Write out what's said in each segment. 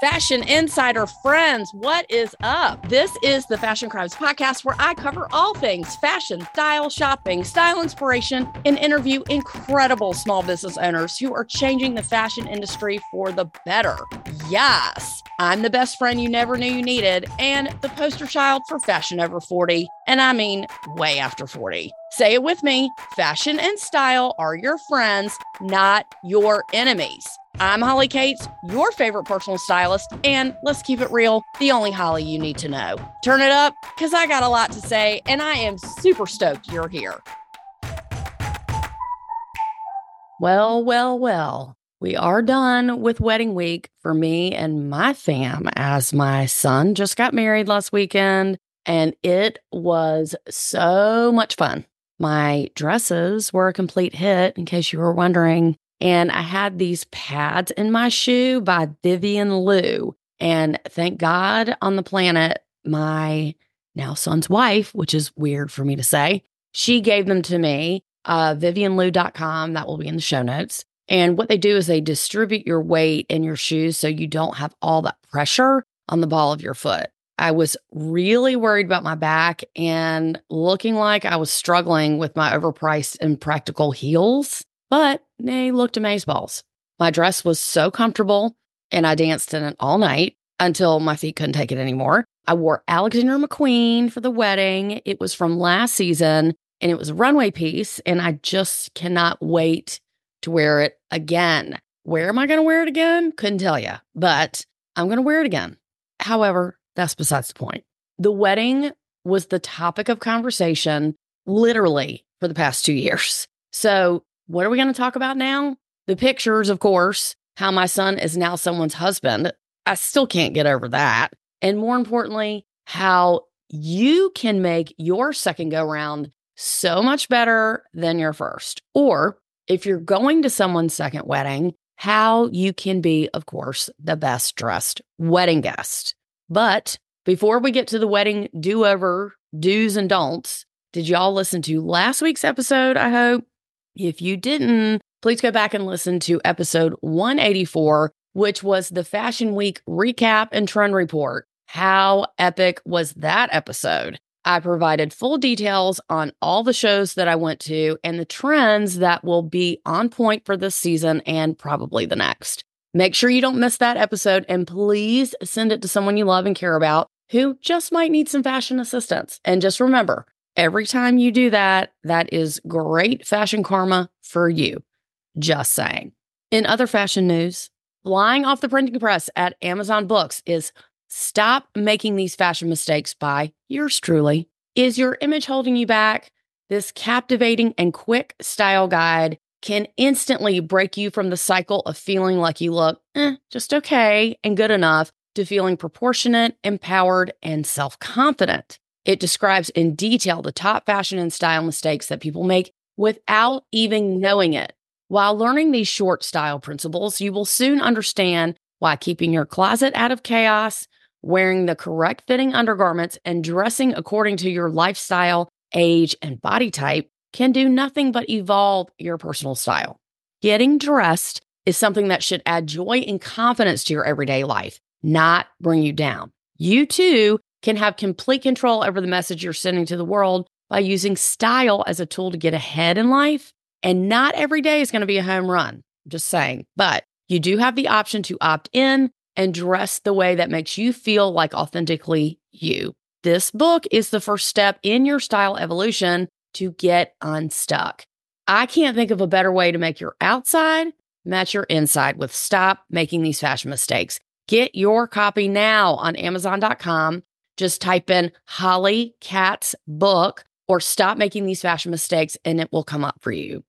Fashion Insider friends, what is up? This is the Fashion Crimes podcast where I cover all things fashion, style, shopping, style inspiration, and interview incredible small business owners who are changing the fashion industry for the better. Yes, I'm the best friend you never knew you needed and the poster child for fashion over 40. And I mean, way after 40. Say it with me fashion and style are your friends, not your enemies. I'm Holly Katz, your favorite personal stylist, and let's keep it real, the only Holly you need to know. Turn it up, because I got a lot to say, and I am super stoked you're here. Well, well, well, we are done with wedding week for me and my fam, as my son just got married last weekend, and it was so much fun. My dresses were a complete hit, in case you were wondering. And I had these pads in my shoe by Vivian Lou. And thank God on the planet, my now son's wife, which is weird for me to say, she gave them to me. Uh, VivianLou.com, that will be in the show notes. And what they do is they distribute your weight in your shoes so you don't have all that pressure on the ball of your foot. I was really worried about my back and looking like I was struggling with my overpriced and practical heels but they looked amazeballs. My dress was so comfortable and I danced in it all night until my feet couldn't take it anymore. I wore Alexander McQueen for the wedding. It was from last season and it was a runway piece. And I just cannot wait to wear it again. Where am I going to wear it again? Couldn't tell you, but I'm going to wear it again. However, that's besides the point. The wedding was the topic of conversation literally for the past two years. So what are we going to talk about now? The pictures, of course, how my son is now someone's husband. I still can't get over that. And more importantly, how you can make your second go round so much better than your first. Or if you're going to someone's second wedding, how you can be, of course, the best dressed wedding guest. But before we get to the wedding do over do's and don'ts, did y'all listen to last week's episode? I hope. If you didn't, please go back and listen to episode 184, which was the Fashion Week recap and trend report. How epic was that episode? I provided full details on all the shows that I went to and the trends that will be on point for this season and probably the next. Make sure you don't miss that episode and please send it to someone you love and care about who just might need some fashion assistance. And just remember, Every time you do that, that is great fashion karma for you. Just saying. In other fashion news, flying off the printing press at Amazon Books is Stop Making These Fashion Mistakes by yours truly. Is your image holding you back? This captivating and quick style guide can instantly break you from the cycle of feeling like you look eh, just okay and good enough to feeling proportionate, empowered, and self confident. It describes in detail the top fashion and style mistakes that people make without even knowing it. While learning these short style principles, you will soon understand why keeping your closet out of chaos, wearing the correct fitting undergarments, and dressing according to your lifestyle, age, and body type can do nothing but evolve your personal style. Getting dressed is something that should add joy and confidence to your everyday life, not bring you down. You too can have complete control over the message you're sending to the world by using style as a tool to get ahead in life. And not every day is going to be a home run. Just saying. But you do have the option to opt in and dress the way that makes you feel like authentically you. This book is the first step in your style evolution to get unstuck. I can't think of a better way to make your outside match your inside with Stop Making These Fashion Mistakes. Get your copy now on Amazon.com just type in Holly Katz book or stop making these fashion mistakes and it will come up for you.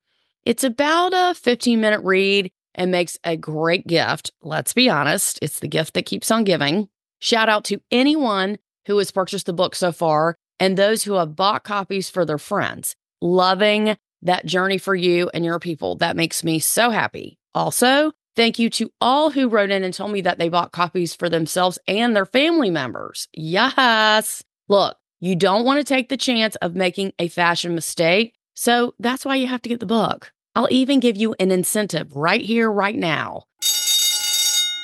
It's about a 15 minute read and makes a great gift. Let's be honest, it's the gift that keeps on giving. Shout out to anyone who has purchased the book so far and those who have bought copies for their friends. Loving that journey for you and your people. That makes me so happy. Also, Thank you to all who wrote in and told me that they bought copies for themselves and their family members. Yes. Look, you don't want to take the chance of making a fashion mistake. So that's why you have to get the book. I'll even give you an incentive right here, right now.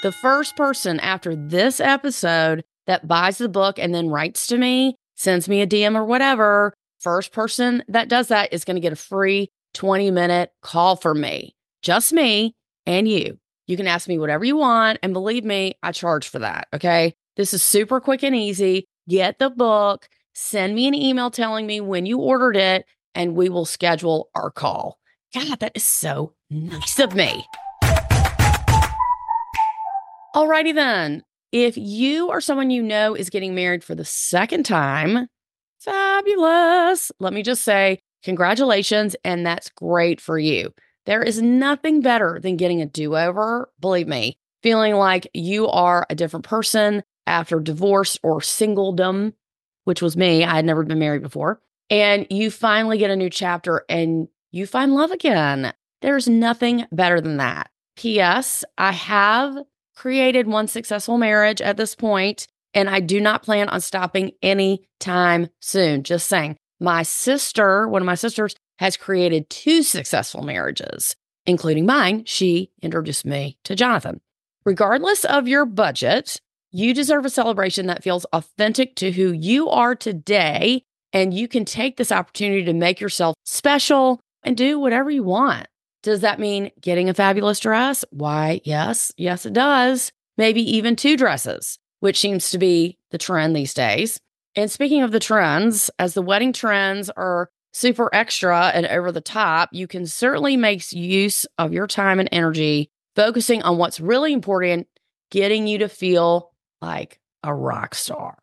The first person after this episode that buys the book and then writes to me, sends me a DM or whatever, first person that does that is going to get a free 20 minute call for me, just me and you. You can ask me whatever you want. And believe me, I charge for that. Okay. This is super quick and easy. Get the book, send me an email telling me when you ordered it, and we will schedule our call. God, that is so nice of me. Alrighty then. If you or someone you know is getting married for the second time, fabulous. Let me just say, congratulations. And that's great for you. There is nothing better than getting a do over, believe me, feeling like you are a different person after divorce or singledom, which was me. I had never been married before. And you finally get a new chapter and you find love again. There's nothing better than that. P.S. I have created one successful marriage at this point, and I do not plan on stopping anytime soon. Just saying. My sister, one of my sisters, has created two successful marriages, including mine. She introduced me to Jonathan. Regardless of your budget, you deserve a celebration that feels authentic to who you are today. And you can take this opportunity to make yourself special and do whatever you want. Does that mean getting a fabulous dress? Why, yes, yes, it does. Maybe even two dresses, which seems to be the trend these days. And speaking of the trends, as the wedding trends are super extra and over the top, you can certainly make use of your time and energy focusing on what's really important, getting you to feel like a rock star.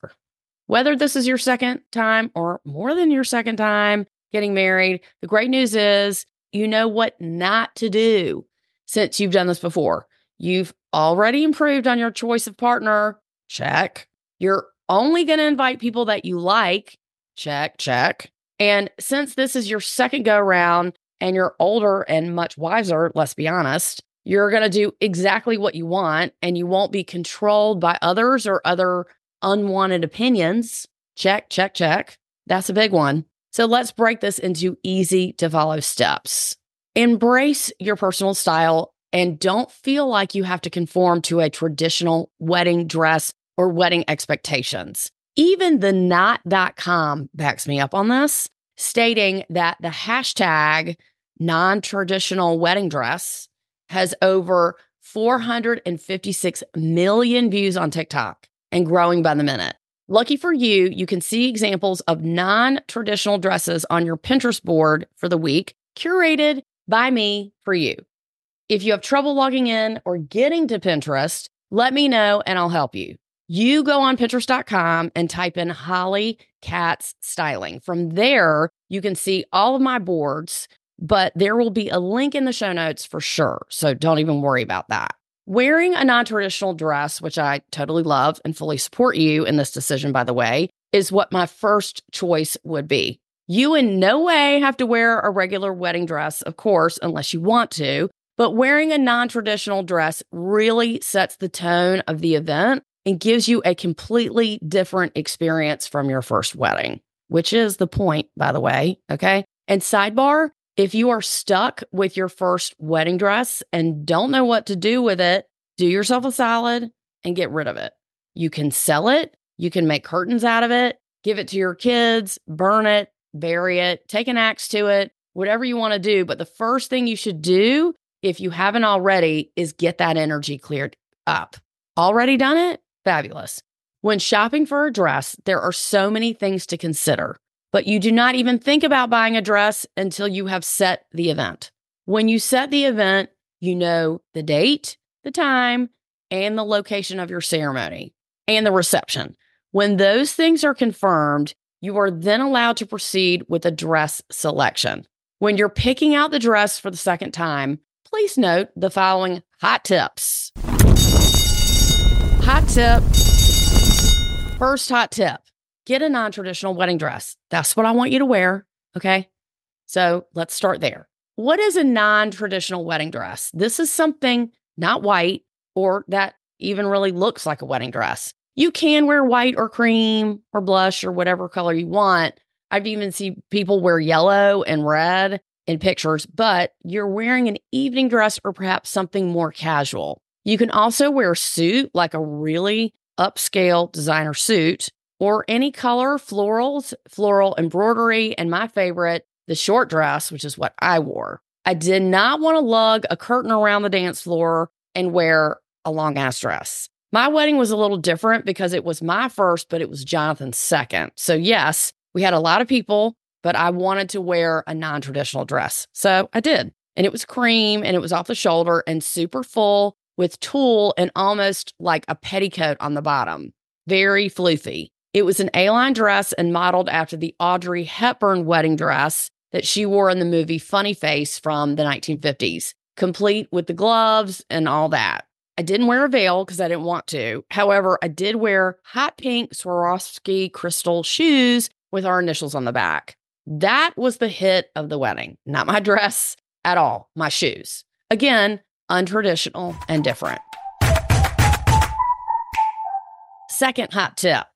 Whether this is your second time or more than your second time getting married, the great news is you know what not to do since you've done this before. You've already improved on your choice of partner. Check. You're only going to invite people that you like. Check, check. And since this is your second go round and you're older and much wiser, let's be honest, you're going to do exactly what you want and you won't be controlled by others or other unwanted opinions. Check, check, check. That's a big one. So let's break this into easy to follow steps. Embrace your personal style and don't feel like you have to conform to a traditional wedding dress or wedding expectations. Even the knot.com backs me up on this, stating that the hashtag non traditional wedding dress has over 456 million views on TikTok and growing by the minute. Lucky for you, you can see examples of non traditional dresses on your Pinterest board for the week, curated by me for you. If you have trouble logging in or getting to Pinterest, let me know and I'll help you. You go on Pinterest.com and type in Holly Katz Styling. From there, you can see all of my boards, but there will be a link in the show notes for sure. So don't even worry about that. Wearing a non traditional dress, which I totally love and fully support you in this decision, by the way, is what my first choice would be. You in no way have to wear a regular wedding dress, of course, unless you want to, but wearing a non traditional dress really sets the tone of the event and gives you a completely different experience from your first wedding, which is the point, by the way. Okay. And sidebar, if you are stuck with your first wedding dress and don't know what to do with it, do yourself a solid and get rid of it. You can sell it, you can make curtains out of it, give it to your kids, burn it, bury it, take an axe to it, whatever you want to do. But the first thing you should do, if you haven't already, is get that energy cleared up. Already done it? Fabulous. When shopping for a dress, there are so many things to consider, but you do not even think about buying a dress until you have set the event. When you set the event, you know the date, the time, and the location of your ceremony and the reception. When those things are confirmed, you are then allowed to proceed with a dress selection. When you're picking out the dress for the second time, please note the following hot tips. Hot tip. First hot tip get a non traditional wedding dress. That's what I want you to wear. Okay. So let's start there. What is a non traditional wedding dress? This is something not white or that even really looks like a wedding dress. You can wear white or cream or blush or whatever color you want. I've even seen people wear yellow and red in pictures, but you're wearing an evening dress or perhaps something more casual. You can also wear a suit, like a really upscale designer suit, or any color, florals, floral embroidery, and my favorite, the short dress, which is what I wore. I did not want to lug a curtain around the dance floor and wear a long ass dress. My wedding was a little different because it was my first, but it was Jonathan's second. So, yes, we had a lot of people, but I wanted to wear a non traditional dress. So I did. And it was cream and it was off the shoulder and super full with tulle and almost like a petticoat on the bottom. Very floofy. It was an A line dress and modeled after the Audrey Hepburn wedding dress that she wore in the movie Funny Face from the 1950s, complete with the gloves and all that. I didn't wear a veil because I didn't want to. However, I did wear hot pink Swarovski crystal shoes with our initials on the back. That was the hit of the wedding, not my dress at all, my shoes. Again, untraditional and different. Second hot tip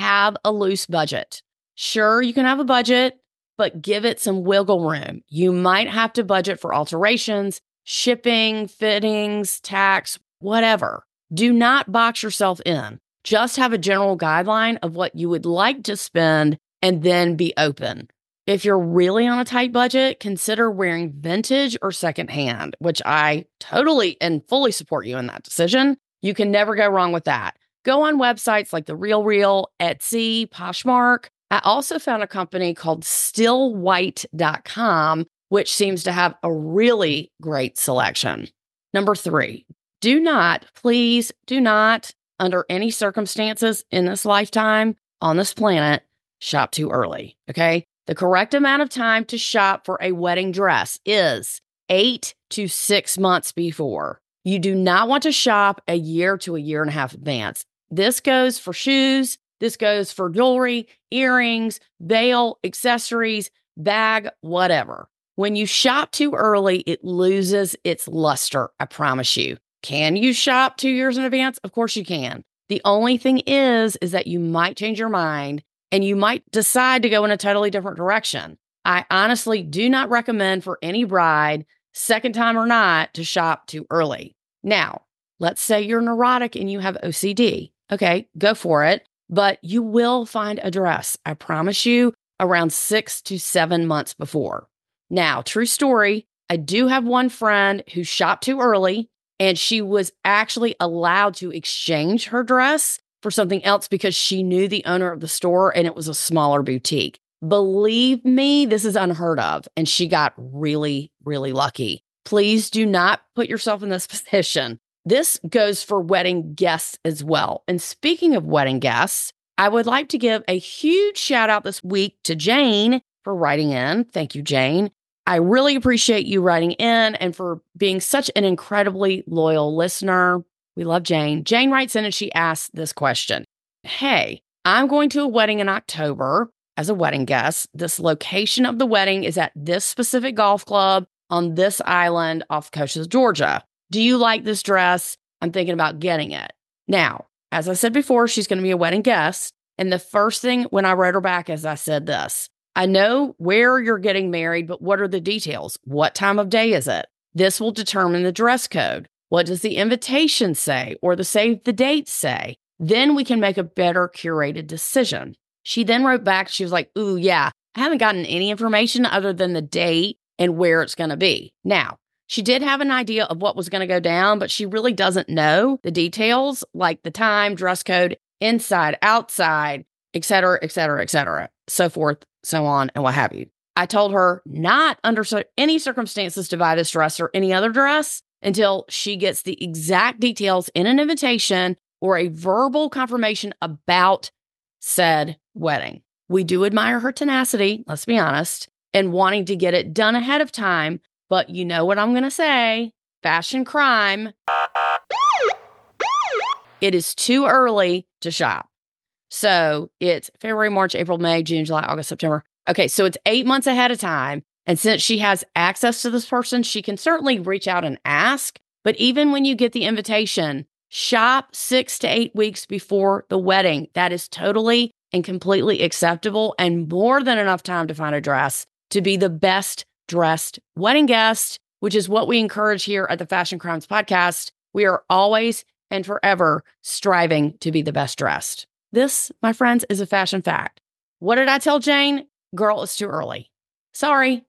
have a loose budget. Sure, you can have a budget, but give it some wiggle room. You might have to budget for alterations, shipping, fittings, tax, whatever. Do not box yourself in. Just have a general guideline of what you would like to spend and then be open. If you're really on a tight budget, consider wearing vintage or secondhand, which I totally and fully support you in that decision. You can never go wrong with that. Go on websites like The Real Real, Etsy, Poshmark. I also found a company called stillwhite.com, which seems to have a really great selection. Number three, do not, please do not, under any circumstances in this lifetime on this planet, shop too early. Okay. The correct amount of time to shop for a wedding dress is eight to six months before. You do not want to shop a year to a year and a half advance. This goes for shoes, this goes for jewelry, earrings, veil, accessories, bag, whatever. When you shop too early, it loses its luster, I promise you. Can you shop 2 years in advance? Of course you can. The only thing is is that you might change your mind and you might decide to go in a totally different direction. I honestly do not recommend for any bride, second time or not, to shop too early. Now, let's say you're neurotic and you have OCD. Okay, go for it. But you will find a dress, I promise you, around six to seven months before. Now, true story, I do have one friend who shopped too early and she was actually allowed to exchange her dress for something else because she knew the owner of the store and it was a smaller boutique. Believe me, this is unheard of. And she got really, really lucky. Please do not put yourself in this position. This goes for wedding guests as well. And speaking of wedding guests, I would like to give a huge shout out this week to Jane for writing in. Thank you, Jane. I really appreciate you writing in and for being such an incredibly loyal listener. We love Jane. Jane writes in and she asks this question Hey, I'm going to a wedding in October as a wedding guest. This location of the wedding is at this specific golf club on this island off the coast of Georgia. Do you like this dress? I'm thinking about getting it. Now, as I said before, she's going to be a wedding guest. And the first thing when I wrote her back is I said this I know where you're getting married, but what are the details? What time of day is it? This will determine the dress code. What does the invitation say or the save the date say? Then we can make a better curated decision. She then wrote back, she was like, Ooh, yeah, I haven't gotten any information other than the date and where it's going to be. Now, she did have an idea of what was going to go down, but she really doesn't know the details like the time, dress code, inside, outside, et cetera, et cetera, et cetera, so forth, so on, and what have you. I told her not under any circumstances to buy this dress or any other dress until she gets the exact details in an invitation or a verbal confirmation about said wedding. We do admire her tenacity, let's be honest, and wanting to get it done ahead of time but you know what I'm going to say fashion crime. It is too early to shop. So it's February, March, April, May, June, July, August, September. Okay, so it's eight months ahead of time. And since she has access to this person, she can certainly reach out and ask. But even when you get the invitation, shop six to eight weeks before the wedding. That is totally and completely acceptable and more than enough time to find a dress to be the best dressed wedding guest, which is what we encourage here at the Fashion Crimes podcast. We are always and forever striving to be the best dressed. This, my friends, is a fashion fact. What did I tell Jane? Girl, it's too early. Sorry.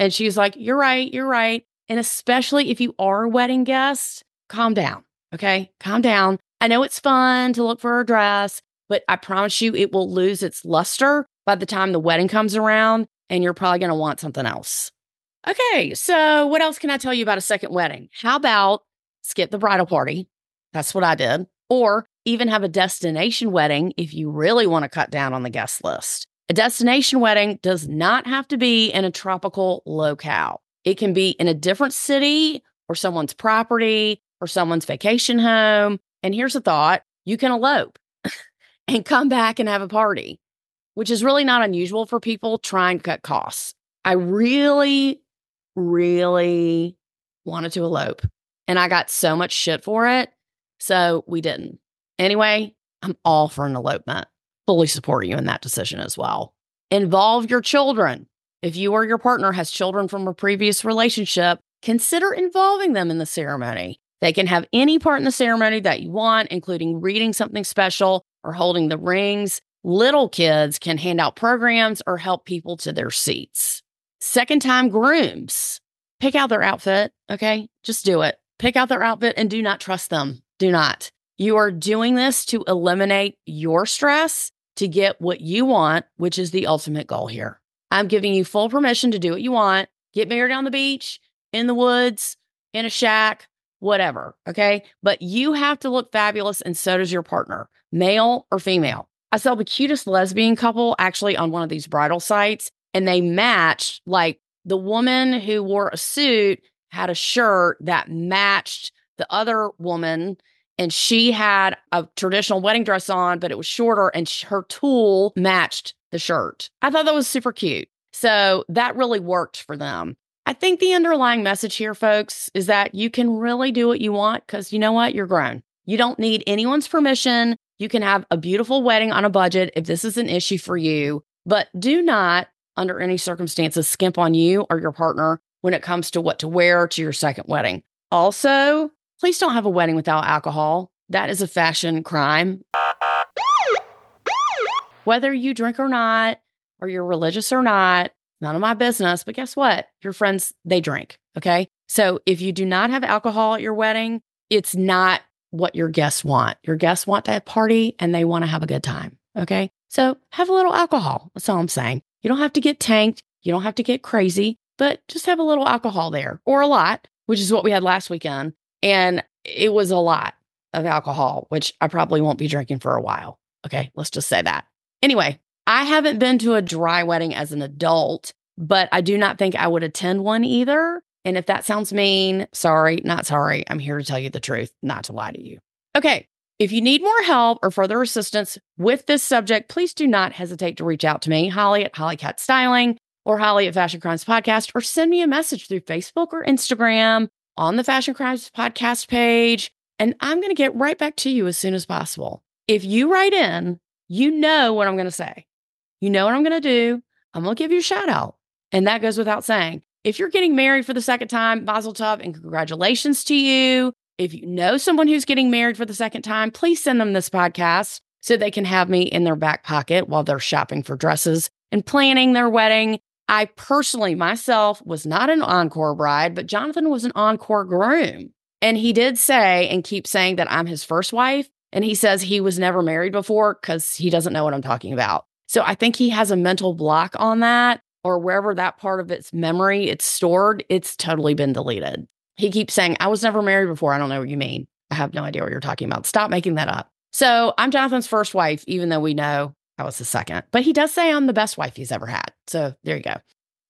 And she's like, You're right. You're right. And especially if you are a wedding guest, calm down. Okay. Calm down. I know it's fun to look for a dress, but I promise you it will lose its luster by the time the wedding comes around and you're probably going to want something else. Okay. So, what else can I tell you about a second wedding? How about skip the bridal party? That's what I did. Or even have a destination wedding if you really want to cut down on the guest list. A destination wedding does not have to be in a tropical locale. It can be in a different city or someone's property or someone's vacation home. And here's a thought you can elope and come back and have a party, which is really not unusual for people trying to cut costs. I really, really wanted to elope and I got so much shit for it. So we didn't. Anyway, I'm all for an elopement. Fully support you in that decision as well. Involve your children. If you or your partner has children from a previous relationship, consider involving them in the ceremony. They can have any part in the ceremony that you want, including reading something special or holding the rings. Little kids can hand out programs or help people to their seats. Second time grooms, pick out their outfit. Okay. Just do it. Pick out their outfit and do not trust them. Do not. You are doing this to eliminate your stress to get what you want, which is the ultimate goal here. I'm giving you full permission to do what you want. Get married on the beach, in the woods, in a shack, whatever. Okay. But you have to look fabulous, and so does your partner, male or female. I saw the cutest lesbian couple actually on one of these bridal sites, and they matched like the woman who wore a suit had a shirt that matched the other woman and she had a traditional wedding dress on, but it was shorter and her tulle matched the shirt. I thought that was super cute. So that really worked for them. I think the underlying message here, folks, is that you can really do what you want because you know what? You're grown. You don't need anyone's permission. You can have a beautiful wedding on a budget if this is an issue for you, but do not, under any circumstances, skimp on you or your partner when it comes to what to wear to your second wedding. Also, please don't have a wedding without alcohol. That is a fashion crime. Whether you drink or not, or you're religious or not, none of my business. But guess what? Your friends, they drink. Okay. So if you do not have alcohol at your wedding, it's not what your guests want. Your guests want to party and they want to have a good time. Okay. So have a little alcohol. That's all I'm saying. You don't have to get tanked. You don't have to get crazy, but just have a little alcohol there or a lot, which is what we had last weekend. And it was a lot of alcohol, which I probably won't be drinking for a while. Okay. Let's just say that. Anyway, I haven't been to a dry wedding as an adult, but I do not think I would attend one either. And if that sounds mean, sorry, not sorry. I'm here to tell you the truth, not to lie to you. Okay. If you need more help or further assistance with this subject, please do not hesitate to reach out to me, Holly at Holly Katz Styling or Holly at Fashion Crimes Podcast, or send me a message through Facebook or Instagram on the Fashion Crimes Podcast page. And I'm going to get right back to you as soon as possible. If you write in you know what I'm going to say. You know what I'm going to do. I'm going to give you a shout out. And that goes without saying. If you're getting married for the second time, Mazel Tov and congratulations to you. If you know someone who's getting married for the second time, please send them this podcast so they can have me in their back pocket while they're shopping for dresses and planning their wedding. I personally, myself, was not an encore bride, but Jonathan was an encore groom. And he did say and keep saying that I'm his first wife. And he says he was never married before because he doesn't know what I'm talking about. So I think he has a mental block on that, or wherever that part of its memory it's stored, it's totally been deleted. He keeps saying, I was never married before. I don't know what you mean. I have no idea what you're talking about. Stop making that up. So I'm Jonathan's first wife, even though we know I was the second. But he does say I'm the best wife he's ever had. So there you go.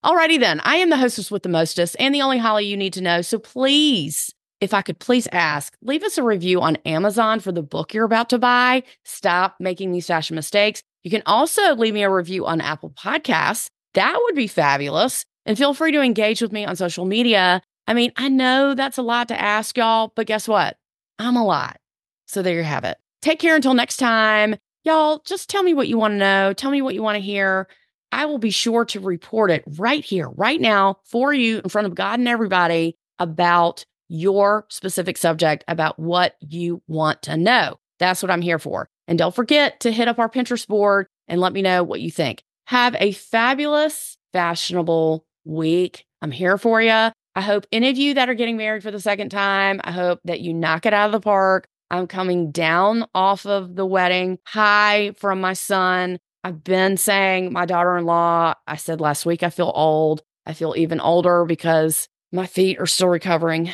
Alrighty then. I am the hostess with the mostest and the only Holly you need to know. So please if I could please ask, leave us a review on Amazon for the book you're about to buy. Stop making these fashion mistakes. You can also leave me a review on Apple Podcasts. That would be fabulous. And feel free to engage with me on social media. I mean, I know that's a lot to ask y'all, but guess what? I'm a lot. So there you have it. Take care until next time. Y'all, just tell me what you want to know. Tell me what you want to hear. I will be sure to report it right here, right now for you in front of God and everybody about your specific subject about what you want to know. That's what I'm here for. And don't forget to hit up our Pinterest board and let me know what you think. Have a fabulous, fashionable week. I'm here for you. I hope any of you that are getting married for the second time, I hope that you knock it out of the park. I'm coming down off of the wedding high from my son. I've been saying my daughter in law, I said last week, I feel old. I feel even older because my feet are still recovering,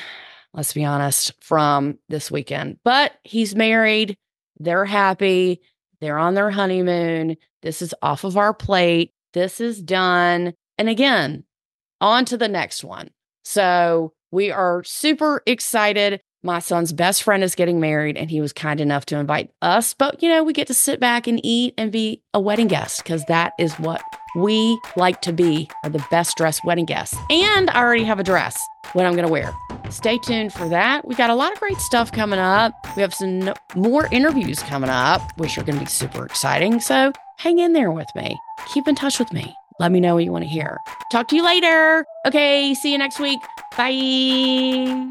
let's be honest, from this weekend. But he's married. They're happy. They're on their honeymoon. This is off of our plate. This is done. And again, on to the next one. So we are super excited. My son's best friend is getting married, and he was kind enough to invite us. But, you know, we get to sit back and eat and be a wedding guest because that is what we like to be are the best dressed wedding guests. And I already have a dress, what I'm going to wear. Stay tuned for that. We got a lot of great stuff coming up. We have some no- more interviews coming up, which are going to be super exciting. So hang in there with me. Keep in touch with me. Let me know what you want to hear. Talk to you later. Okay, see you next week. Bye.